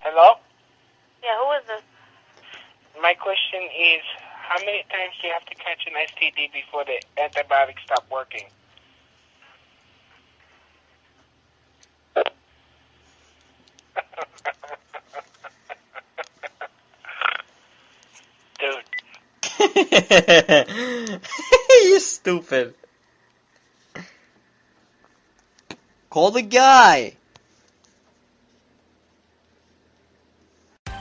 Hello? Yeah, who is this? My question is how many times do you have to catch an STD before the antibiotics stop working? Dude. You're stupid. Call the guy.